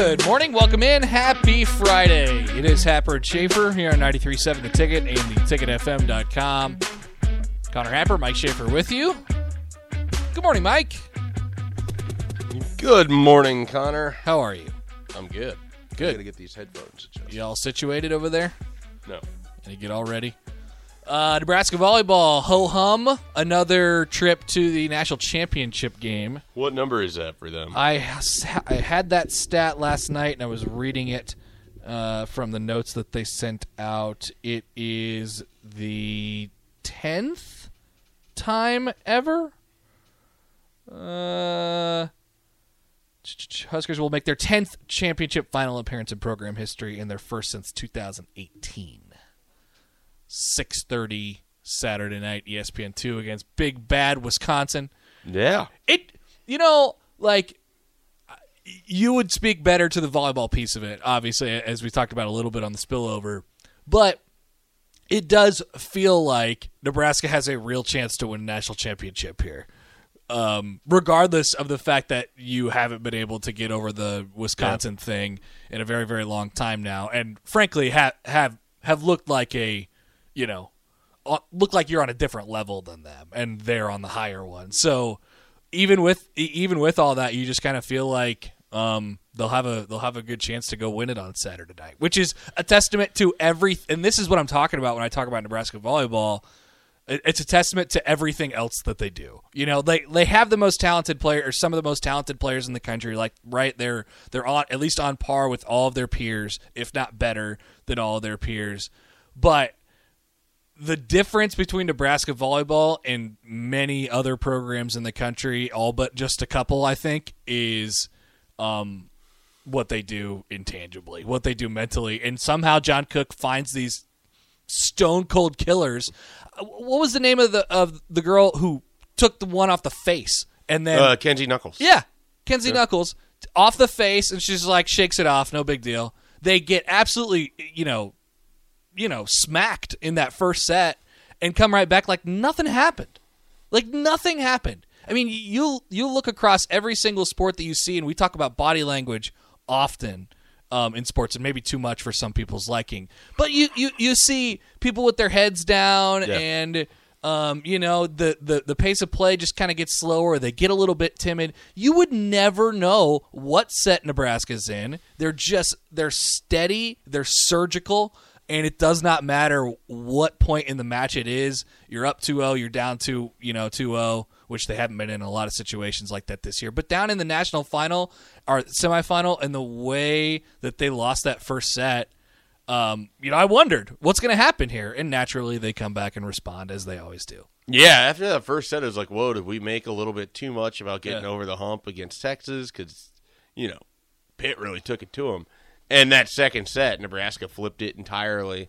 Good morning. Welcome in. Happy Friday. It is Happer and Schaefer here on 93.7 The Ticket and the theticketfm.com. Connor Happer, Mike Schaefer with you. Good morning, Mike. Good morning, Connor. How are you? I'm good. Good. I gotta get these headphones adjusted. You all situated over there? No. Can you get all ready? Uh, Nebraska volleyball, ho hum. Another trip to the national championship game. What number is that for them? I, I had that stat last night and I was reading it uh, from the notes that they sent out. It is the 10th time ever. Uh, Huskers will make their 10th championship final appearance in program history and their first since 2018. 6:30 Saturday night E ESPN2 against Big Bad Wisconsin. Yeah. it you know like you would speak better to the volleyball piece of it obviously as we talked about a little bit on the spillover but it does feel like nebraska has a real chance to win a national championship here. Um, regardless of the fact that you haven't been able to get over the wisconsin thing in a very very long time now and frankly have have have looked like a you know uh, look like you're on a different level than them and they're on the higher one so even with even with all that you just kind of feel like um, they'll have a they'll have a good chance to go win it on Saturday night which is a testament to every and this is what I'm talking about when I talk about Nebraska volleyball it's a testament to everything else that they do. You know, they they have the most talented player or some of the most talented players in the country. Like right, they're they're on at least on par with all of their peers, if not better than all of their peers. But the difference between Nebraska volleyball and many other programs in the country, all but just a couple, I think, is um, what they do intangibly, what they do mentally, and somehow John Cook finds these stone cold killers. Uh, What was the name of the of the girl who took the one off the face and then Uh, Kenzie Knuckles. yeah, Kenzie Knuckles off the face, and she's like shakes it off, no big deal. They get absolutely, you know, you know, smacked in that first set, and come right back like nothing happened, like nothing happened. I mean, you you look across every single sport that you see, and we talk about body language often um, in sports, and maybe too much for some people's liking. But you you you see people with their heads down Yeah. and um, you know the, the the pace of play just kind of gets slower they get a little bit timid you would never know what set nebraska's in they're just they're steady they're surgical and it does not matter what point in the match it is you're up 2-0 you're down to you know 2-0 which they haven't been in a lot of situations like that this year but down in the national final or semifinal and the way that they lost that first set um, you know, I wondered what's going to happen here, and naturally they come back and respond as they always do. Yeah, after that first set, it was like, whoa, did we make a little bit too much about getting Yeah. over the hump against Texas? Because, you know, Pitt really took it to them. And that second set, Nebraska flipped it entirely.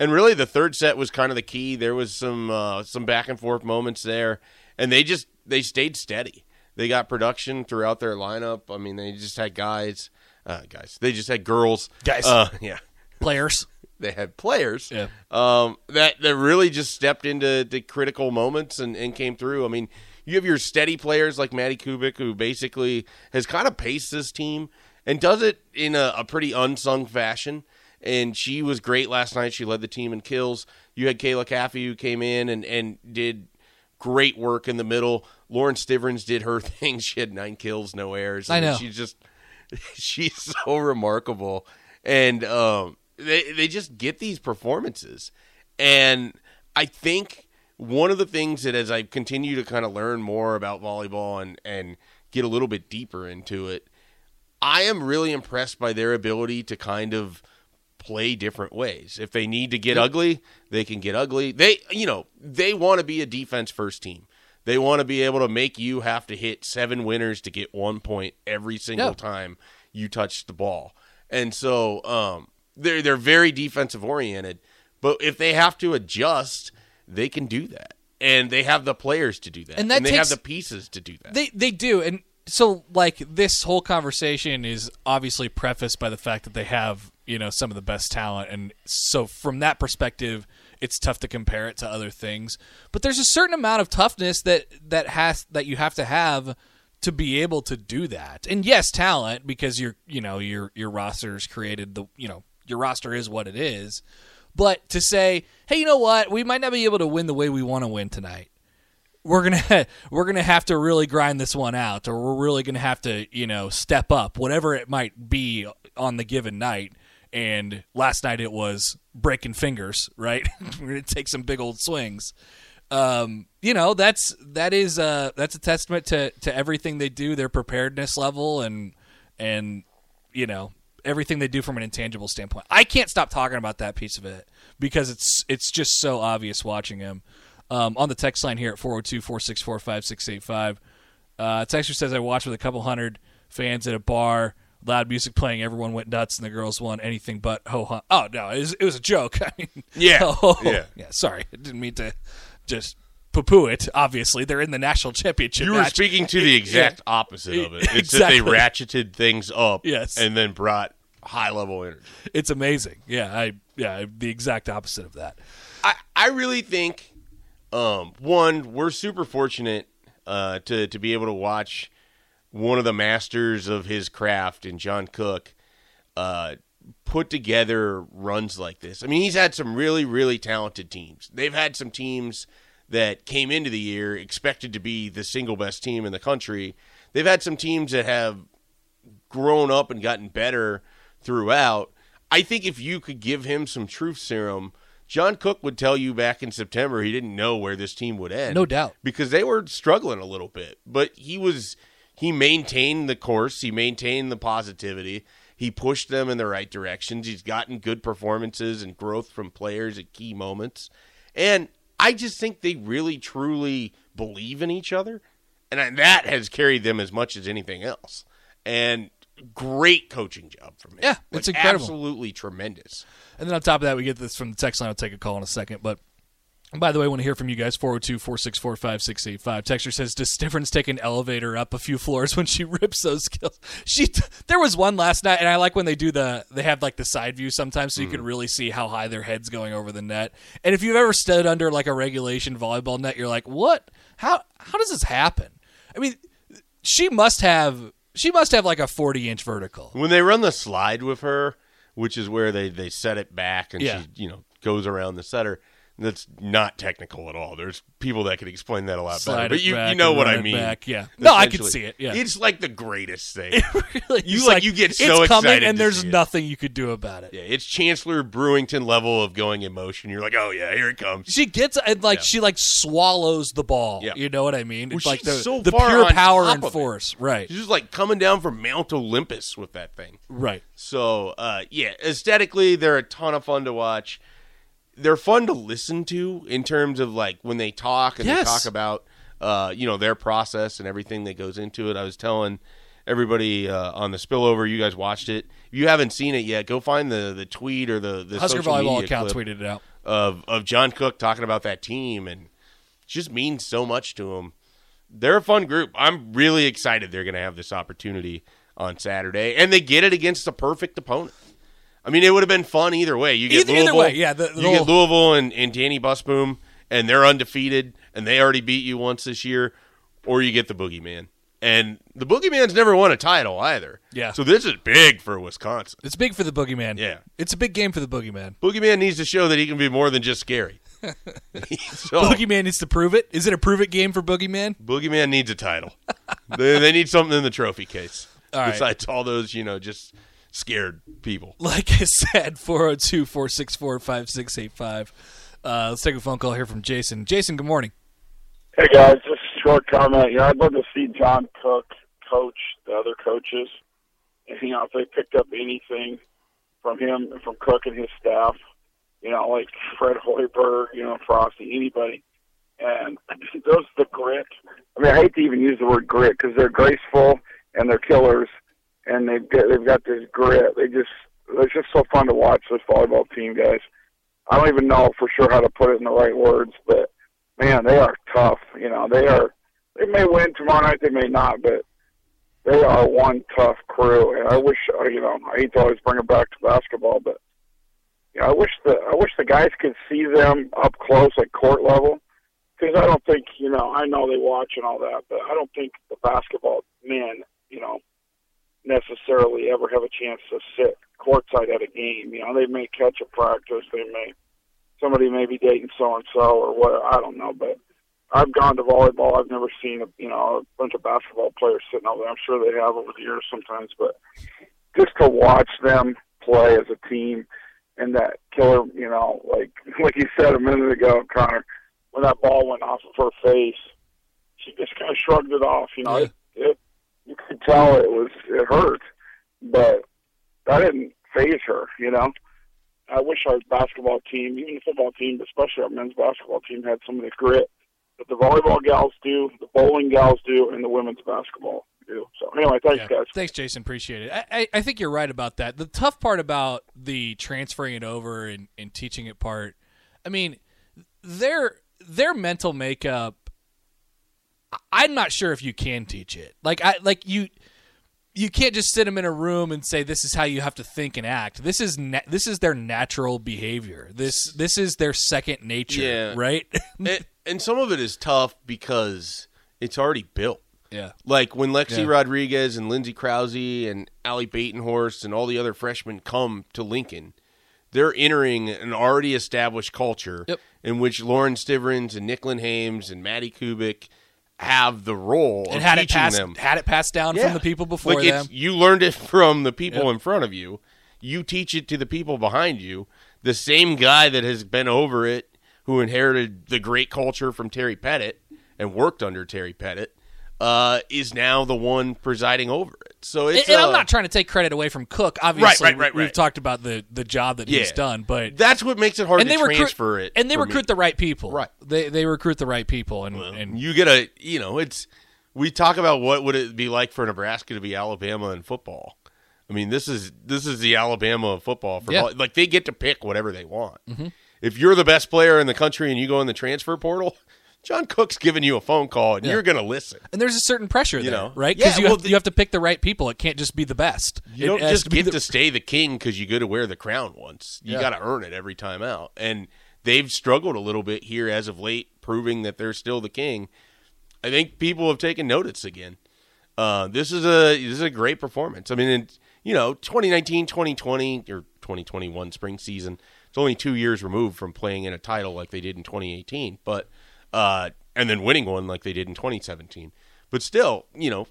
And really, the third set was kind of the key. There was some uh, some back and forth moments there, and they just they stayed steady. They got production throughout their lineup. I mean, they just had guys, uh, guys. They just had girls, Guys. Uh, yeah, Players, they had players Yeah. um, that that really just stepped into the critical moments and, and came through. I mean, you have your steady players like Madi Kubik, who basically has kind of paced this team and does it in a, a pretty unsung fashion. And she was great last night. She led the team in kills. You had Kayla Caffey who came in and, and did great work in the middle. Lauren Stivrins did her thing. She had nine kills, no errors. I know. She's just she's so remarkable, and um, they they just get these performances, and I think one of the things that as I continue to kind of learn more about volleyball and and get a little bit deeper into it, I am really impressed by their ability to kind of play different ways. If they need to get ugly, they can get ugly. They, you know, they want to be a defense first team. They want to be able to make you have to hit seven winners to get one point every single Yeah. time you touch the ball. And so um, they're they're very defensive oriented. But if they have to adjust, they can do that, and they have the players to do that, And that they takes- have the pieces to do that. They they do, and so like this whole conversation is obviously prefaced by the fact that they have you know some of the best talent, and so from that perspective, it's tough to compare it to other things. But there's a certain amount of toughness that that has that you have to have to be able to do that. And yes, talent because your you know your your roster's created the you know your roster is what it is. But to say, hey, you know what, we might not be able to win the way we want to win tonight we're gonna we're gonna have to really grind this one out, or we're really gonna have to you know step up, whatever it might be on the given night. And last night it was breaking fingers, right? we're gonna take some big old swings. Um, you know that's that is uh that's a testament to to everything they do, their preparedness level, and and you know everything they do from an intangible standpoint. I can't stop talking about that piece of it because it's it's just so obvious watching him. Um, on the text line here at 402-464-5685. Uh, texter says I watched with a couple hundred fans at a bar, loud music playing, everyone went nuts, and the girls won anything but ho hum. Oh no, it was, it was a joke. I mean, Yeah, oh, yeah. yeah. Sorry, I didn't mean to just poo poo it. Obviously, they're in the national championship. You were match. speaking to the exact opposite of it. It's Exactly. that they ratcheted things up, Yes. and then brought high level energy. It's amazing. Yeah, I yeah the exact opposite of that. I, I really think um, one we're super fortunate uh, to to be able to watch one of the masters of his craft in John Cook uh, put together runs like this. I mean, he's had some really really talented teams. They've had some teams that came into the year expected to be the single best team in the country. They've had some teams that have grown up and gotten better throughout. I think if you could give him some truth serum, John Cook would tell you back in September he didn't know where this team would end. No doubt. Because they were struggling a little bit. But he was he maintained the course, he maintained the positivity. He pushed them in the right directions. He's gotten good performances and growth from players at key moments. And I just think they really truly believe in each other. And that has carried them as much as anything else. And great coaching job from him. Yeah, it's Like, incredible. Absolutely tremendous. And then on top of that, we get this from the text line. I'll take a call in a second. But by the way, I want to hear from you guys 402 464 5685. Texter says, Does Stivrins take an elevator up a few floors when she rips those skills? She, There was one last night, and I like when they do the, they have like the side view sometimes so you can mm-hmm. really see how high their head's going over the net. And if you've ever stood under like a regulation volleyball net, you're like, What? How, how does this happen? I mean, she must have. She must have like a 40 inch vertical. When they run the slide with her, which is where they, they set it back and Yeah. she, you know, goes around the setter, that's not technical at all. There's people that could explain that a lot Slide better. But you, you know what I mean. back, yeah. No, I could Essentially. see it, yeah. It's like the greatest thing. Really, You, it's like, you get so it's coming excited and there's see it. nothing you could do about it. yeah, it's Chancellor Brewington level of going in motion. You're like, oh, yeah, here it comes. She gets and like Yeah. she like swallows the ball. Yeah. You know what I mean? Well, It's like the, so the pure power and of it. force. Right. She's just like coming down from Mount Olympus with that thing. Right. So uh, yeah, aesthetically they're a ton of fun to watch. They're fun to listen to in terms of like when they talk and Yes. they talk about uh, you know their process and everything that goes into it. I was telling everybody uh, on the spillover, you guys watched it. If you haven't seen it yet, go find the the tweet or the the Husker social volleyball media account tweeted it out. of of John Cook talking about that team and it just means so much to him. They're a fun group. I'm really excited they're going to have this opportunity on Saturday, and they get it against the perfect opponent. I mean, it would have been fun either way. You get Either- either Louisville, way, yeah, the- the you get Louisville and, and Dani Busboom, and they're undefeated, and they already beat you once this year, or you get the Boogeyman, and the Boogeyman's never won a title either. Yeah. so this is big for Wisconsin. It's big for the boogeyman. Yeah. It's a big game for the boogeyman. Boogeyman needs to show that he can be more than just scary. so, Boogeyman needs to prove it. Is it a prove it game for boogeyman? Boogeyman needs a title. they, they need something in the trophy case. All right. Besides all those, you know, just scared people. Like I said, 402 464 5685. Uh, Let's take a phone call here from Jason. Jason, good morning. Hey guys, just a short comment. You know, I'd love to see John Cook coach the other coaches. And, you know, if they picked up anything from him from Cook and his staff. You know, like Fred Hoiberg, you know, Frosty, anybody. And those the grit. I mean, I hate to even use the word grit because they're graceful and they're killers, and they've got, they've got this grit. They just it's just so fun to watch this volleyball team, guys. I don't even know for sure how to put it in the right words, but man, they are tough. You know, they are. They may win tomorrow night, they may not, but they are one tough crew. And I wish, uh, you know, I hate to always bring it back to basketball, but you know, I wish the I wish the guys could see them up close at court level. Because I don't think, you know, I know they watch and all that, but I don't think the basketball men, you know, necessarily ever have a chance to sit courtside at a game. You know, they may catch a practice, they may somebody may be dating so and so or what I don't know, but I've gone to volleyball. I've never seen a you know a bunch of basketball players sitting over there. I'm sure they have over the years sometimes, but just to watch them play as a team and that killer, you know, like like you said a minute ago, Connor, when that ball went off of her face, she just kind of shrugged it off. You know, Yeah. it, it you could tell it was it hurt, but that didn't phase her. You know, I wish our basketball team, even the football team, but especially our men's basketball team, had some of the grit that the volleyball gals do, the bowling gals do, and the women's basketball do. So anyway, thanks Yeah. guys. Thanks, Jason. Appreciate it. I, I, I think you're right about that. The tough part about the transferring it over and, and teaching it part, I mean, their their mental makeup. I'm not sure if you can teach it. Like I like you. You can't just sit them in a room and say this is how you have to think and act. This is na- this is their natural behavior. This this is their second nature, Yeah. right? and, and some of it is tough because it's already built. yeah. Like when Lexi Yeah. Rodriguez and Lindsay Krause and Ally Batenhorst and all the other freshmen come to Lincoln, they're entering an already established culture Yep. in which Lauren Stivrins and Nicklin Hames and Madi Kubik have the role And of had it passed them. had it passed down Yeah. from the people before like them. You learned it from the people Yep. in front of you. You teach it to the people behind you. The same guy that has been over it, who inherited the great culture from Terry Pettit and worked under Terry Pettit, uh, is now the one presiding over it. So it's and, and uh, I'm not trying to take credit away from Cook. Obviously, right, right, right, we've talked about the the job that he's done, but That's what makes it hard and to they recruit transfer it. and they recruit me. the right people. Right. They they recruit the right people, and and you get a you know it's we talk about what would it be like for Nebraska to be Alabama in football. I mean this is this is the Alabama of football for Yeah. like they get to pick whatever they want. If you're the best player in the country and you go in the transfer portal, John Cook's giving you a phone call and Yeah. you're going to listen. and there's a certain pressure You there, know. right? Because Yeah, you well, have you have to pick the right people. It can't just be the best. You It don't just to get the- to stay the king because you go to wear the crown once. You Yeah. got to earn it every time out. And they've struggled a little bit here as of late, proving that they're still the king. I think people have taken notice again. Uh, this is a this is a great performance. I mean, in, you know, 2019, 2020, or 2021 spring season. It's only two years removed from playing in a title like they did in 2018, but uh, and then winning one like they did in 2017. But still, you know,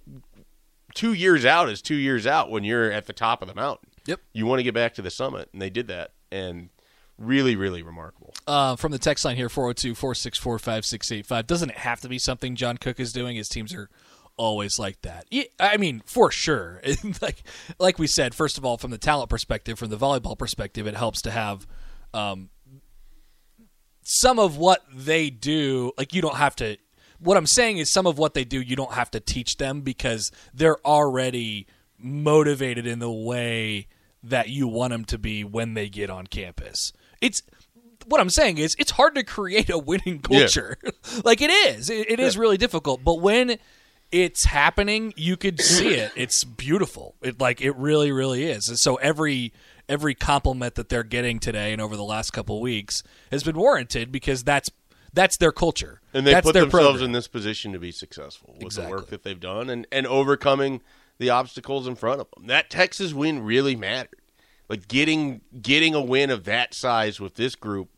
two years out is two years out when you're at the top of the mountain. Yep. You want to get back to the summit, and they did that, and really, really remarkable. uh, from the text line here 402 464 5685. Doesn't it have to be something John Cook is doing? His teams are always like that. I mean, for sure. like like we said, first of all, from the talent perspective, from the volleyball perspective, it helps to have um, some of what they do. Like you don't have to. What I'm saying is, some of what they do, you don't have to teach them because they're already motivated in the way that you want them to be when they get on campus. It's what I'm saying is it's hard to create a winning culture. like it is. It, it is really difficult. But when it's happening, you could see it. It's beautiful. It like it really, really is. And so every every compliment that they're getting today and over the last couple of weeks has been warranted because that's that's their culture. And they that's put themselves program. in this position to be successful with Exactly. the work that they've done and, and overcoming the obstacles in front of them. That Texas win really mattered. Like getting getting a win of that size with this group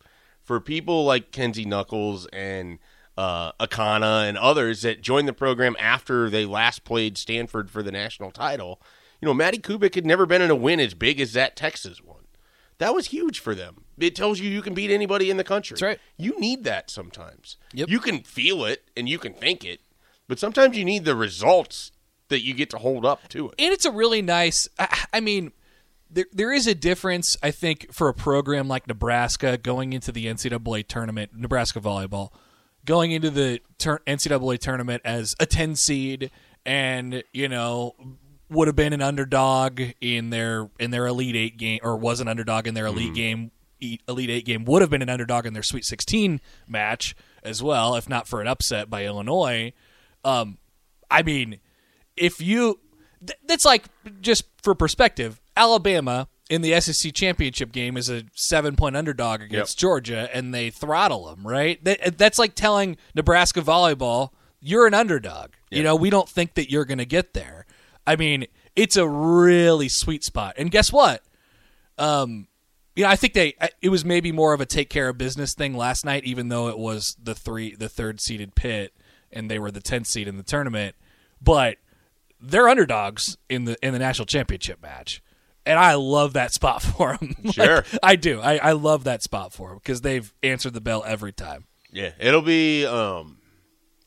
for people like Kenzie Knuckles and uh, Akana and others that joined the program after they last played Stanford for the national title. You know, Madi Kubik had never been in a win as big as that Texas one. That was huge for them. It tells you you can beat anybody in the country. That's right. You need that sometimes. Yep. You can feel it and you can think it, but sometimes you need the results that you get to hold up to it. and it's a really nice. I, I mean, there there is a difference, I think, for a program like Nebraska going into the NCAA tournament, Nebraska volleyball, going into the tur- NCAA tournament as a ten seed, and you know would have been an underdog in their in their elite eight game, or was an underdog in their elite game, e- elite eight game, would have been an underdog in their Sweet Sixteen match as well, if not for an upset by Illinois. Um, I mean, if you th- that's like just for perspective alabama in the sec championship game is a seven point underdog against georgia and they throttle them right? That, that's like telling nebraska volleyball you're an underdog. You know we don't think that you're going to get there. I mean it's a really sweet spot. And guess what? Um you know, I think they it was maybe more of a take care of business thing last night, even though it was the three the third seeded Pitt and they were the tenth seed in the tournament. But they're underdogs in the in the national championship match, and I love that spot for them. Sure. I do. I, I love that spot for them because they've answered the bell every time. Yeah, it'll be. Um,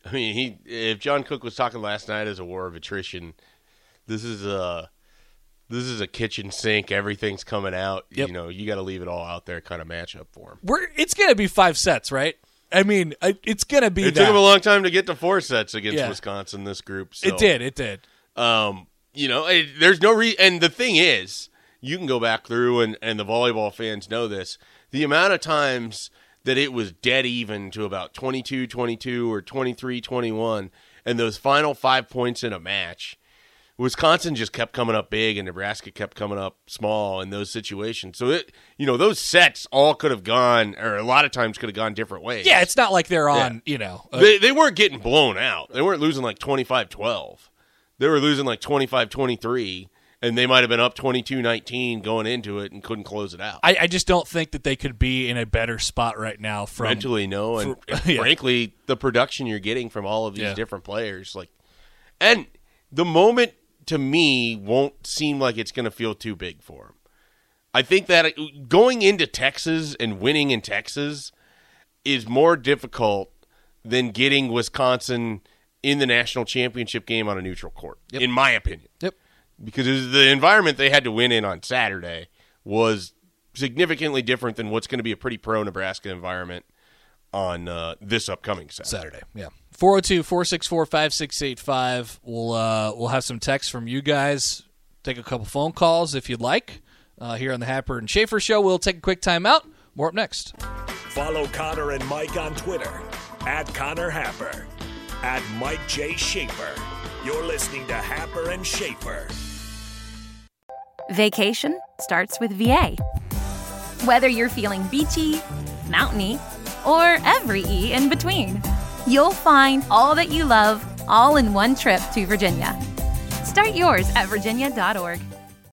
I mean, he if John Cook was talking last night as a war of attrition, this is a this is a kitchen sink. Everything's coming out. Yep. You know, you got to leave it all out there, kind of matchup for him. We're it's gonna be five sets, right? I mean, it's gonna be It that. took him a long time to get to four sets against Yeah. Wisconsin. This group, so. it did. It did. Um, you know, it, there's no re. And the thing is, you can go back through, and and the volleyball fans know this. The amount of times that it was dead even to about 22, 22, or 23, 21, and those final five points in a match. Wisconsin just kept coming up big, and Nebraska kept coming up small in those situations. So it, you know, those sets all could have gone, or a lot of times could have gone different ways. Yeah, it's not like they're on. You know, uh, They, they weren't getting blown out. They weren't losing like 25 12. They were losing like 25 23, and they might have been up 22 19 going into it and couldn't close it out. I, I just don't think that they could be in a better spot right now from Mentally, no. And, for- and yeah. frankly, the production you're getting from all of these Yeah. different players, like, and the moment to me won't seem like it's going to feel too big for them. I think that uh, going into Texas and winning in Texas is more difficult than getting Wisconsin in the national championship game on a neutral court, in my opinion. Yep. Because the environment they had to win in on Saturday was significantly different than what's going to be a pretty pro Nebraska environment on uh, this upcoming Saturday. Saturday. Yeah. 402-464-5685. We'll uh we'll have some texts from you guys. Take a couple phone calls if you'd like. Uh, here on the Happer and Schaefer show, we'll take a quick time out. More up next. Follow Connor and Mike on Twitter at Connor Happer, at Mike J. Schaefer. You're listening to Happer and Schaefer. Vacation starts with VA. Whether you're feeling beachy, mountainy, or every E in between, you'll find all that you love all in one trip to Virginia. Start yours at virginia.org.